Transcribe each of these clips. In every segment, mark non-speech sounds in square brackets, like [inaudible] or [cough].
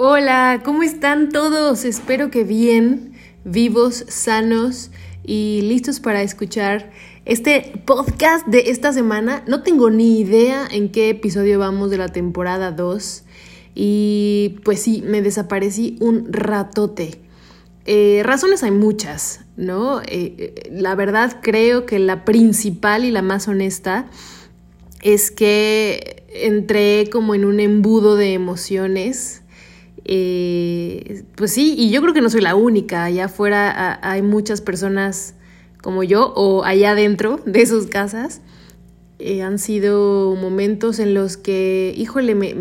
Hola, ¿cómo están todos? Espero que bien, vivos, sanos y listos para escuchar este podcast de esta semana. No tengo ni idea en qué episodio vamos de la temporada 2 y pues sí, me desaparecí un ratote. Eh, razones hay muchas, ¿no? Eh, eh, la verdad creo que la principal y la más honesta es que entré como en un embudo de emociones eh, pues sí, y yo creo que no soy la única. Allá afuera hay muchas personas como yo o allá adentro [laughs] de sus casas. Eh, han sido momentos en los que, híjole, me,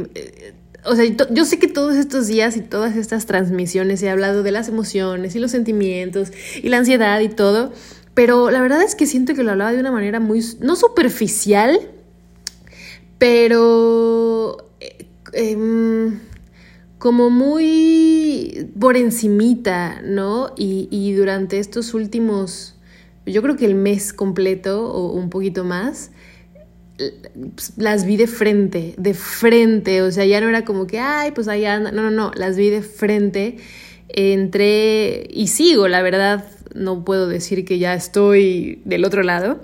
o sea, yo sé que todos estos días y todas estas transmisiones he hablado de las emociones y los sentimientos y la ansiedad y todo, pero la verdad es que siento que lo hablaba de una manera muy, no superficial, pero... Eh, em, como muy por encimita, ¿no? Y, durante estos últimos, yo creo que el mes completo o un poquito más, las vi de frente, de frente, o sea, ya no era como que, ay, pues allá no, no, no, las vi de frente, entré y sigo, la verdad, no puedo decir que ya estoy del otro lado,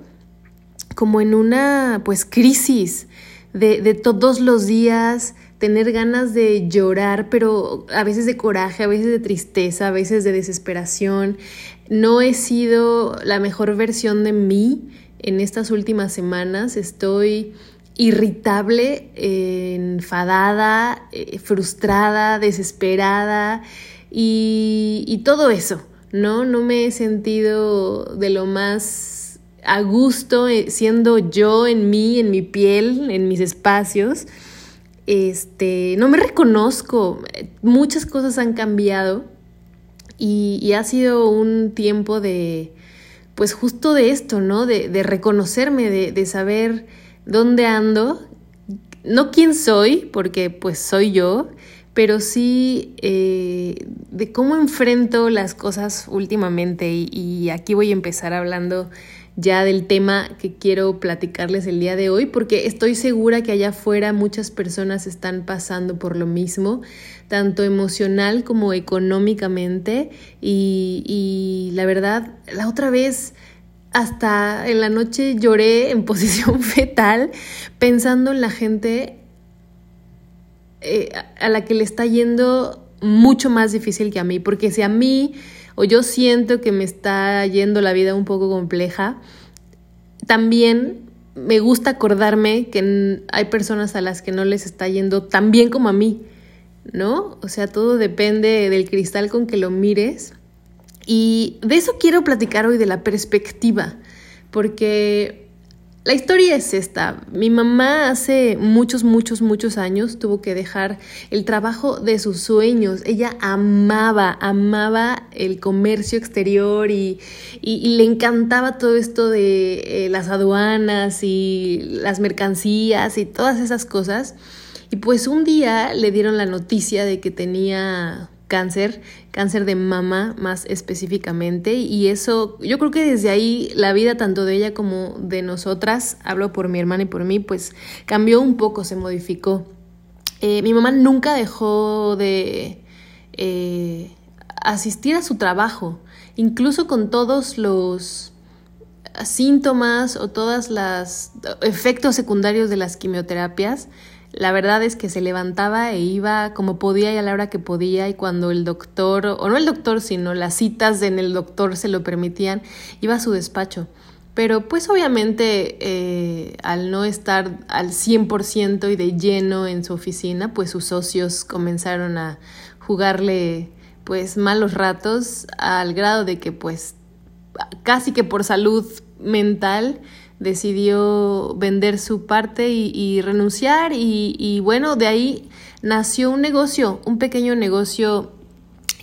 como en una, pues, crisis de, de todos los días, tener ganas de llorar, pero a veces de coraje, a veces de tristeza, a veces de desesperación. No he sido la mejor versión de mí en estas últimas semanas. Estoy irritable, enfadada, eh, frustrada, desesperada y, y todo eso, ¿no? No me he sentido de lo más a gusto eh, siendo yo en mí, en mi piel, en mis espacios este, no me reconozco, muchas cosas han cambiado y, ha sido un tiempo de, pues justo de esto, ¿no? De, de reconocerme, de, de, saber dónde ando, no quién soy, porque pues soy yo, pero sí eh, de cómo enfrento las cosas últimamente. Y aquí voy a empezar hablando ya del tema que quiero platicarles el día de hoy, porque estoy segura que allá afuera muchas personas están pasando por lo mismo, tanto emocional como económicamente, y, la verdad, la otra vez hasta en la noche lloré en [laughs] posición fetal pensando en la gente eh, a la que le está yendo mucho más difícil que a mí, porque si a mí o yo siento que me está yendo la vida un poco compleja, también me gusta acordarme que hay personas a las que no les está yendo tan bien como a mí, ¿no? O sea, todo depende del cristal con que lo mires. Y de eso quiero platicar hoy, de la perspectiva, porque la historia es esta. Mi mamá hace muchos, muchos, muchos años tuvo que dejar el trabajo de sus sueños. Ella amaba, amaba el comercio exterior y, le encantaba todo esto de eh, las aduanas y las mercancías y todas esas cosas. Y pues un día le dieron la noticia de que tenía cáncer, cáncer de mama más específicamente, y eso yo creo que desde ahí la vida tanto de ella como de nosotras, hablo por mi hermana y por mí, pues cambió un poco, se modificó. Eh, mi mamá nunca dejó de eh, asistir a su trabajo, incluso con todos los síntomas o todos los efectos secundarios de las quimioterapias, la verdad es que se levantaba e iba como podía y a la hora que podía y cuando el doctor, o no el doctor, sino las citas en el doctor se lo permitían, iba a su despacho. Pero pues obviamente eh, al no estar al 100% y de lleno en su oficina, pues sus socios comenzaron a jugarle pues malos ratos al grado de que pues casi que por salud mental decidió vender su parte y, renunciar y, bueno, de ahí nació un negocio, un pequeño negocio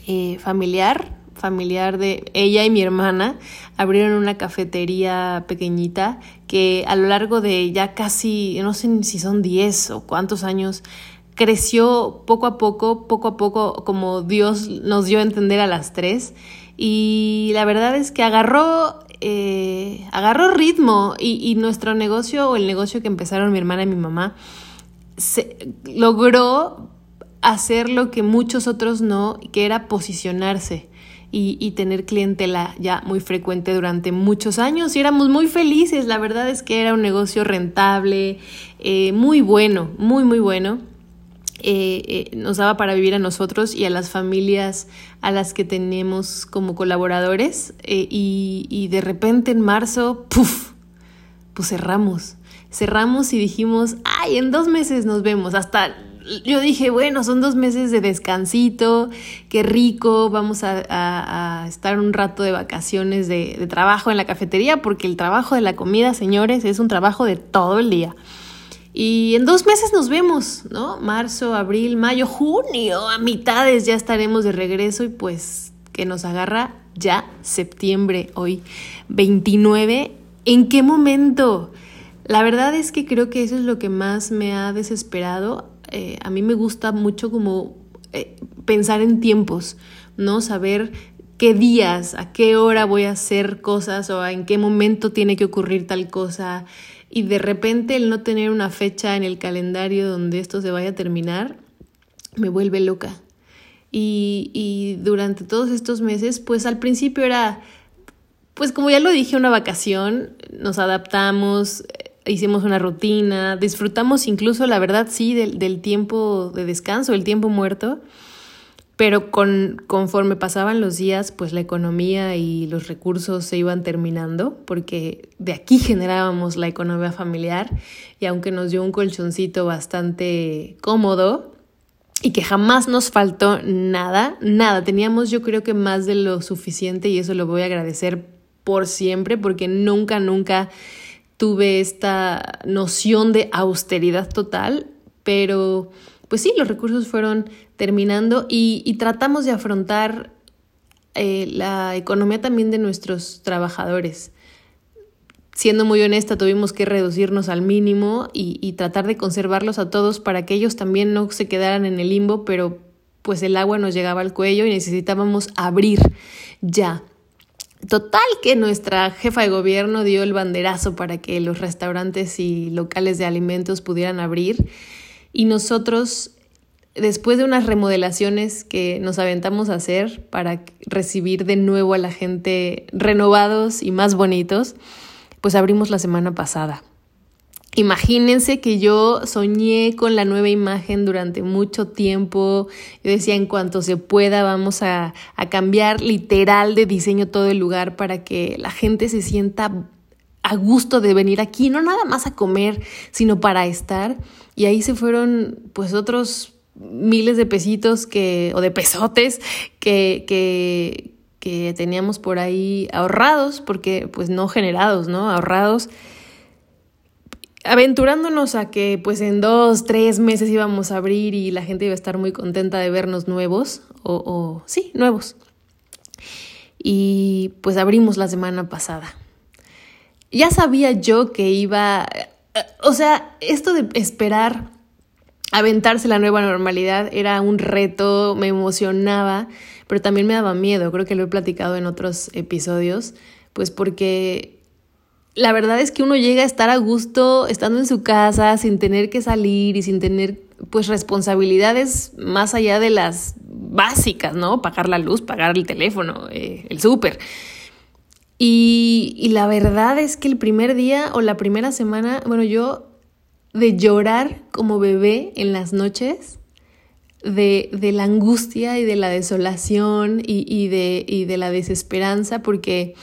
eh, familiar, familiar de ella y mi hermana, abrieron una cafetería pequeñita que a lo largo de ya casi, no sé si son 10 o cuántos años, creció poco a poco, poco a poco, como Dios nos dio a entender a las tres. Y la verdad es que agarró eh, agarró ritmo y, nuestro negocio o el negocio que empezaron mi hermana y mi mamá se, logró hacer lo que muchos otros no, que era posicionarse y, tener clientela ya muy frecuente durante muchos años y éramos muy felices. La verdad es que era un negocio rentable, eh, muy bueno, muy, muy bueno. Eh, eh, nos daba para vivir a nosotros y a las familias a las que tenemos como colaboradores y, y, de repente en marzo, ¡puf! Pues cerramos. Cerramos y dijimos, ay, en dos meses nos vemos. Hasta yo dije, bueno, son dos meses de descansito, qué rico, vamos a, estar un rato de vacaciones de, trabajo en la cafetería, porque el trabajo de la comida, señores, es un trabajo de todo el día. Y en dos meses nos vemos, ¿no? Marzo, abril, mayo, junio, a mitades ya estaremos de regreso y pues que nos agarra ya septiembre, hoy 29. ¿En qué momento? La verdad es que creo que eso es lo que más me ha desesperado eh, a mí me gusta mucho como eh, pensar en tiempos, ¿no? Saber qué días, a qué hora voy a hacer cosas o en qué momento tiene que ocurrir tal cosa. Y de repente el no tener una fecha en el calendario donde esto se vaya a terminar, me vuelve loca. Y, y durante todos estos meses, pues al principio era, pues como ya lo dije, una vacación, nos adaptamos, hicimos una rutina, disfrutamos incluso, la verdad, sí, del, tiempo de descanso, el tiempo muerto, pero con, conforme pasaban los días, pues la economía y los recursos se iban terminando, porque de aquí generábamos la economía familiar, y aunque nos dio un colchoncito bastante cómodo, y que jamás nos faltó nada, nada, teníamos yo creo que más de lo suficiente y eso lo voy a agradecer por siempre, porque nunca, nunca tuve esta noción de austeridad total, pero pues sí, los recursos fueron terminando y, tratamos de afrontar eh, la economía también de nuestros trabajadores. Siendo muy honesta, tuvimos que reducirnos al mínimo y, y tratar de conservarlos a todos para que ellos también no se quedaran en el limbo, pero pues el agua nos llegaba al cuello y necesitábamos abrir ya. Total que nuestra jefa de gobierno dio el banderazo para que los restaurantes y locales de alimentos pudieran abrir y nosotros, después de unas remodelaciones que nos aventamos a hacer para recibir de nuevo a la gente renovados y más bonitos, pues abrimos la semana pasada. Imagínense que yo soñé con la nueva imagen durante mucho tiempo. Yo decía, en cuanto se pueda, vamos a, cambiar literal de diseño todo el lugar para que la gente se sienta a gusto de venir aquí, no nada más a comer, sino para estar. Y ahí se fueron pues otros miles de pesitos que, o de pesotes que, que, que teníamos por ahí ahorrados, porque pues no generados, ¿no? Ahorrados aventurándonos a que pues en dos, tres meses íbamos a abrir y la gente iba a estar muy contenta de vernos nuevos, o, o sí, nuevos. Y pues abrimos la semana pasada. Ya sabía yo que iba, o sea, esto de esperar aventarse la nueva normalidad era un reto, me emocionaba, pero también me daba miedo, creo que lo he platicado en otros episodios, pues porque la verdad es que uno llega a estar a gusto estando en su casa sin tener que salir y sin tener pues responsabilidades más allá de las básicas, ¿no? Pagar la luz, pagar el teléfono, eh, el súper. Y, y la verdad es que el primer día o la primera semana, bueno, yo de llorar como bebé en las noches, de, de la angustia y de la desolación y, y, de, y de la desesperanza, porque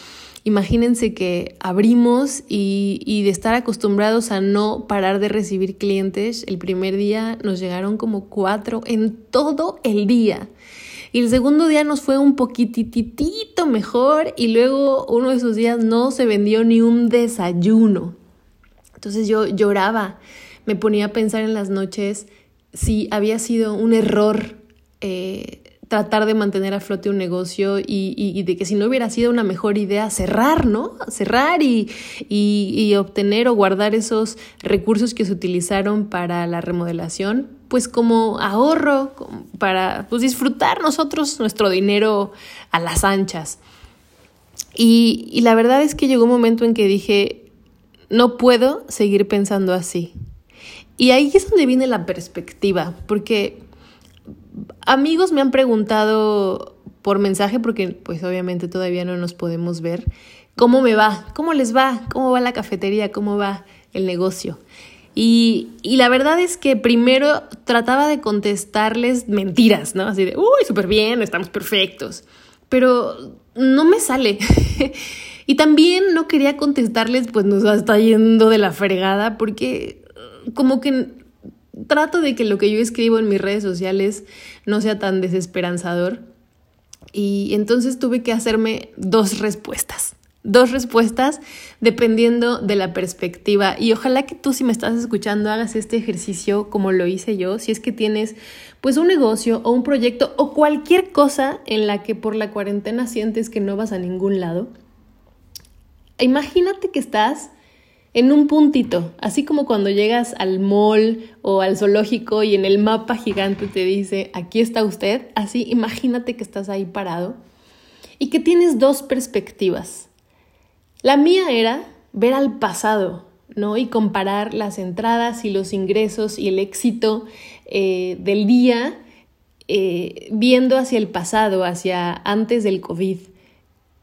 Imagínense que abrimos y, de estar acostumbrados a no parar de recibir clientes, el primer día nos llegaron como cuatro en todo el día. Y el segundo día nos fue un poquititito mejor y luego uno de esos días no se vendió ni un desayuno. Entonces yo lloraba, me ponía a pensar en las noches si había sido un error eh, tratar de mantener a flote un negocio y, de que si no hubiera sido una mejor idea cerrar, ¿no? Cerrar y, y, obtener o guardar esos recursos que se utilizaron para la remodelación, pues como ahorro para pues, disfrutar nosotros nuestro dinero a las anchas. Y, y la verdad es que llegó un momento en que dije, no puedo seguir pensando así. Y ahí es donde viene la perspectiva, porque amigos me han preguntado por mensaje, porque pues obviamente todavía no nos podemos ver, ¿cómo me va? ¿Cómo les va? ¿Cómo va la cafetería? ¿Cómo va el negocio? Y, y, la verdad es que primero trataba de contestarles mentiras, ¿no? Así de, uy, súper bien, estamos perfectos. Pero no me sale. [laughs] y también no quería contestarles, pues nos está yendo de la fregada, porque como que trato de que lo que yo escribo en mis redes sociales no sea tan desesperanzador. Y entonces tuve que hacerme dos respuestas. Dos respuestas dependiendo de la perspectiva. Y ojalá que tú si me estás escuchando hagas este ejercicio como lo hice yo. Si es que tienes pues un negocio o un proyecto o cualquier cosa en la que por la cuarentena sientes que no vas a ningún lado. Imagínate que estás en un puntito, así como cuando llegas al mall o al zoológico y en el mapa gigante te dice, aquí está usted, así imagínate que estás ahí parado y que tienes dos perspectivas. La mía era ver al pasado, ¿no? Y comparar las entradas y los ingresos y el éxito eh, del día eh, viendo hacia el pasado, hacia antes del COVID.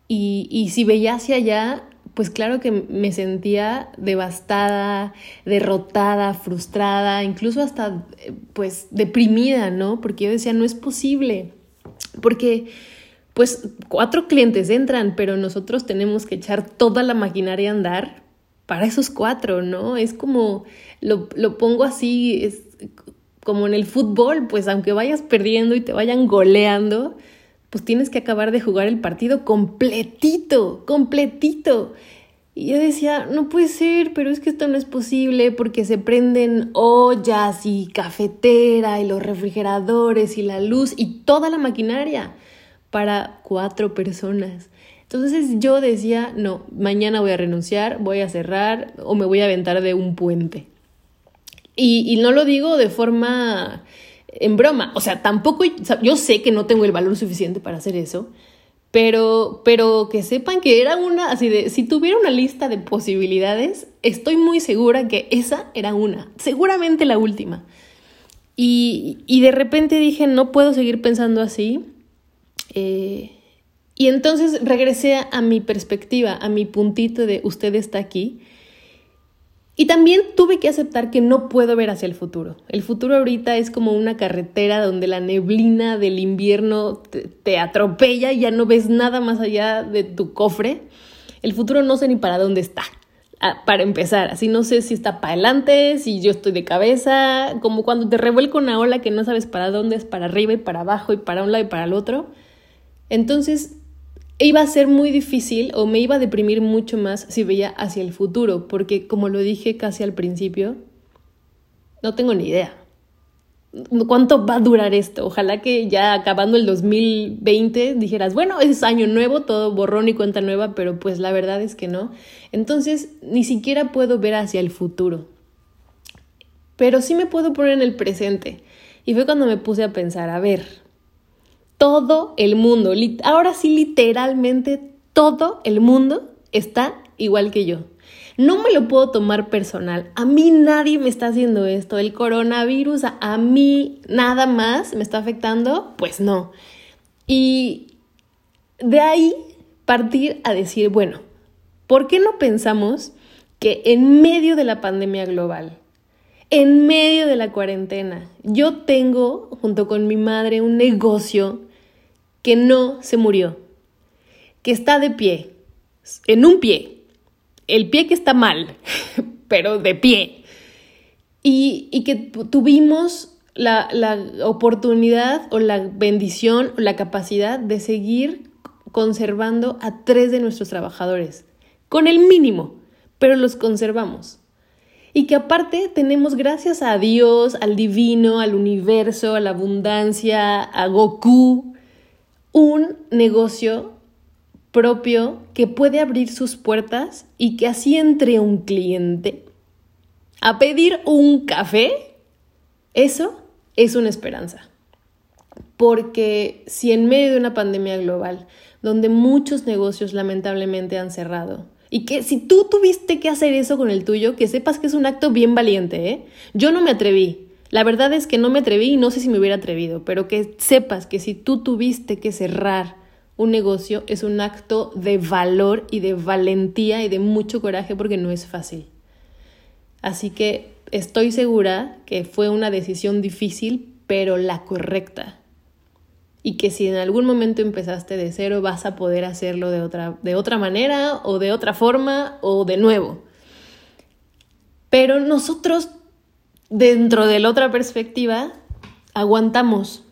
Y, y si veía hacia allá, pues claro que me sentía devastada, derrotada, frustrada, incluso hasta pues deprimida, ¿no? Porque yo decía, no es posible, porque pues cuatro clientes entran, pero nosotros tenemos que echar toda la maquinaria a andar para esos cuatro, ¿no? Es como, lo, lo pongo así, es como en el fútbol, pues aunque vayas perdiendo y te vayan goleando, pues tienes que acabar de jugar el partido completito, completito. Y yo decía, no puede ser, pero es que esto no es posible porque se prenden ollas y cafetera y los refrigeradores y la luz y toda la maquinaria para cuatro personas. Entonces yo decía, no, mañana voy a renunciar, voy a cerrar o me voy a aventar de un puente. Y, no lo digo de forma en broma, o sea, tampoco, yo sé que no tengo el valor suficiente para hacer eso, pero, pero que sepan que era una, así de, si tuviera una lista de posibilidades, estoy muy segura que esa era una, seguramente la última. Y, y de repente dije, no puedo seguir pensando así. Eh, y entonces regresé a mi perspectiva, a mi puntito de usted está aquí y también tuve que aceptar que no puedo ver hacia el futuro. El futuro ahorita es como una carretera donde la neblina del invierno te, atropella y ya no ves nada más allá de tu cofre. El futuro no sé ni para dónde está. Ah, para empezar, así no sé si está para adelante, si yo estoy de cabeza, como cuando te revuelco una ola que no sabes para dónde es, para arriba y para abajo y para un lado y para el otro. Entonces, iba a ser muy difícil o me iba a deprimir mucho más si veía hacia el futuro, porque como lo dije casi al principio, no tengo ni idea. ¿Cuánto va a durar esto? Ojalá que ya acabando el 2020 dijeras, bueno, es año nuevo, todo borrón y cuenta nueva, pero pues la verdad es que no. Entonces, ni siquiera puedo ver hacia el futuro. Pero sí me puedo poner en el presente. Y fue cuando me puse a pensar, a ver, todo el mundo, ahora sí literalmente todo el mundo está igual que yo. No me lo puedo tomar personal. A mí nadie me está haciendo esto. El coronavirus a, mí nada más me está afectando. Pues no. Y de ahí partir a decir, bueno, ¿por qué no pensamos que en medio de la pandemia global, en medio de la cuarentena, yo tengo junto con mi madre un negocio que no se murió, que está de pie, en un pie, el pie que está mal, [laughs] pero de pie, y, que tuvimos la, la oportunidad o la bendición o la capacidad de seguir conservando a tres de nuestros trabajadores, con el mínimo, pero los conservamos. Y que aparte tenemos gracias a Dios, al divino, al universo, a la abundancia, a Goku, un negocio propio que puede abrir sus puertas y que así entre un cliente a pedir un café, eso es una esperanza. Porque si en medio de una pandemia global, donde muchos negocios lamentablemente han cerrado, y que si tú tuviste que hacer eso con el tuyo, que sepas que es un acto bien valiente, ¿eh? Yo no me atreví. La verdad es que no me atreví y no sé si me hubiera atrevido, pero que sepas que si tú tuviste que cerrar un negocio es un acto de valor y de valentía y de mucho coraje porque no es fácil. Así que estoy segura que fue una decisión difícil, pero la correcta. Y que si en algún momento empezaste de cero, vas a poder hacerlo de otra, de otra manera o de otra forma o de nuevo. Pero nosotros, dentro de la otra perspectiva, aguantamos.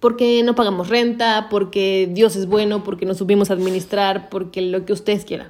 Porque no pagamos renta, porque Dios es bueno, porque nos subimos a administrar, porque lo que ustedes quieran.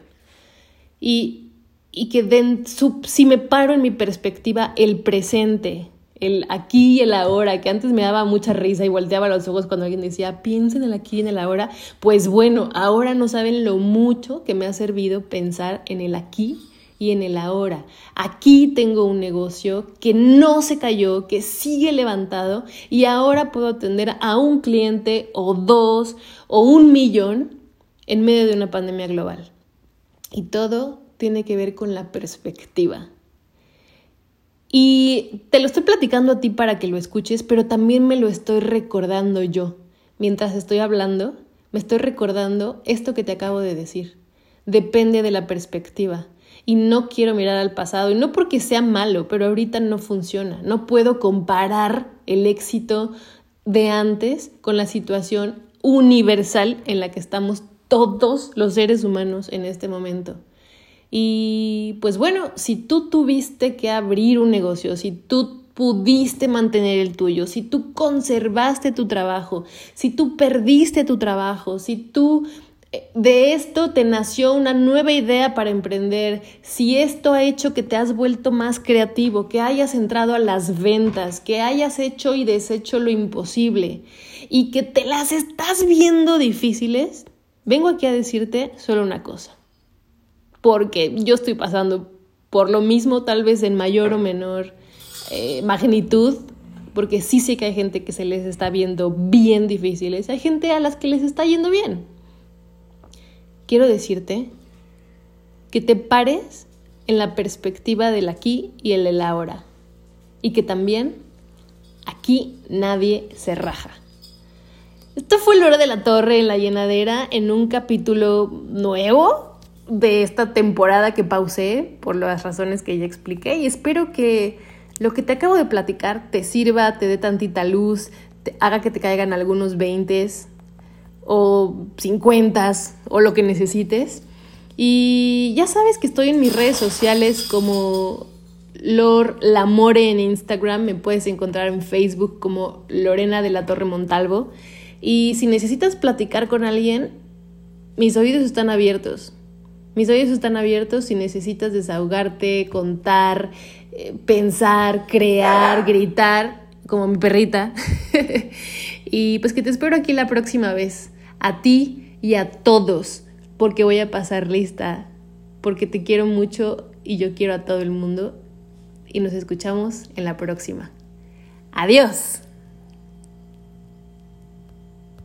Y, y que den, si me paro en mi perspectiva, el presente, el aquí y el ahora, que antes me daba mucha risa y volteaba los ojos cuando alguien decía, piensen en el aquí y en el ahora, pues bueno, ahora no saben lo mucho que me ha servido pensar en el aquí y en el ahora. Aquí tengo un negocio que no se cayó, que sigue levantado y ahora puedo atender a un cliente o dos o un millón en medio de una pandemia global. Y todo tiene que ver con la perspectiva. Y te lo estoy platicando a ti para que lo escuches, pero también me lo estoy recordando yo. Mientras estoy hablando, me estoy recordando esto que te acabo de decir. Depende de la perspectiva y no quiero mirar al pasado, y no porque sea malo, pero ahorita no funciona. No puedo comparar el éxito de antes con la situación universal en la que estamos todos los seres humanos en este momento. Y pues bueno, si tú tuviste que abrir un negocio, si tú pudiste mantener el tuyo, si tú conservaste tu trabajo, si tú perdiste tu trabajo, si tú de esto te nació una nueva idea para emprender, si esto ha hecho que te has vuelto más creativo, que hayas entrado a las ventas, que hayas hecho y deshecho lo imposible y que te las estás viendo difíciles, vengo aquí a decirte solo una cosa. Porque yo estoy pasando por lo mismo, tal vez en mayor o menor eh, magnitud, porque sí sé que hay gente que se les está viendo bien difíciles, hay gente a las que les está yendo bien quiero decirte que te pares en la perspectiva del aquí y el del ahora. Y que también aquí nadie se raja. Esto fue el oro de la torre en la llenadera en un capítulo nuevo de esta temporada que pausé por las razones que ya expliqué y espero que lo que te acabo de platicar te sirva, te dé tantita luz, te haga que te caigan algunos veintes, o 50 o lo que necesites. Y ya sabes que estoy en mis redes sociales como Lor Lamore en Instagram, me puedes encontrar en Facebook como Lorena de la Torre Montalvo. Y si necesitas platicar con alguien, mis oídos están abiertos. Mis oídos están abiertos si necesitas desahogarte, contar, eh, pensar, crear, gritar, como mi perrita. [laughs] y pues que te espero aquí la próxima vez a ti y a todos, porque voy a pasar lista, porque te quiero mucho y yo quiero a todo el mundo. Y nos escuchamos en la próxima. Adiós.